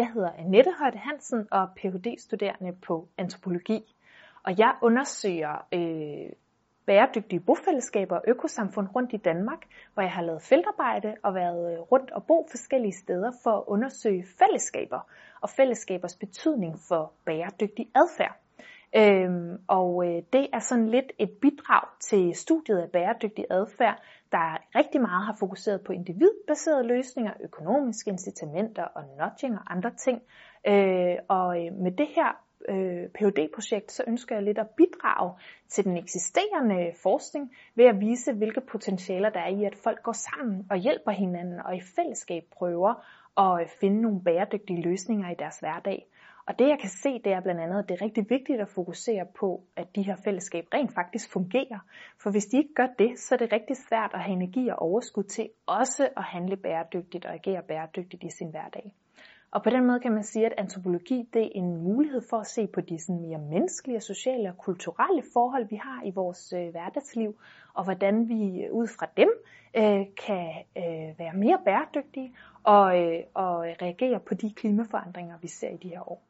Jeg hedder Annette Højde Hansen og er Ph.D.-studerende på antropologi. Og jeg undersøger øh, bæredygtige bofællesskaber og økosamfund rundt i Danmark, hvor jeg har lavet feltarbejde og været øh, rundt og bo forskellige steder for at undersøge fællesskaber og fællesskabers betydning for bæredygtig adfærd. Øhm, og øh, det er sådan lidt et bidrag til studiet af bæredygtig adfærd, der rigtig meget har fokuseret på individbaserede løsninger, økonomiske incitamenter og nudging og andre ting. Øh, og øh, med det her øh, phd projekt så ønsker jeg lidt at bidrage til den eksisterende forskning ved at vise, hvilke potentialer der er i, at folk går sammen og hjælper hinanden og i fællesskab prøver at finde nogle bæredygtige løsninger i deres hverdag. Og det jeg kan se, det er blandt andet, at det er rigtig vigtigt at fokusere på, at de her fællesskab rent faktisk fungerer. For hvis de ikke gør det, så er det rigtig svært at have energi og overskud til også at handle bæredygtigt og agere bæredygtigt i sin hverdag. Og på den måde kan man sige, at antropologi det er en mulighed for at se på de sådan mere menneskelige, sociale og kulturelle forhold, vi har i vores øh, hverdagsliv, og hvordan vi øh, ud fra dem øh, kan øh, være mere bæredygtige og, øh, og reagere på de klimaforandringer, vi ser i de her år.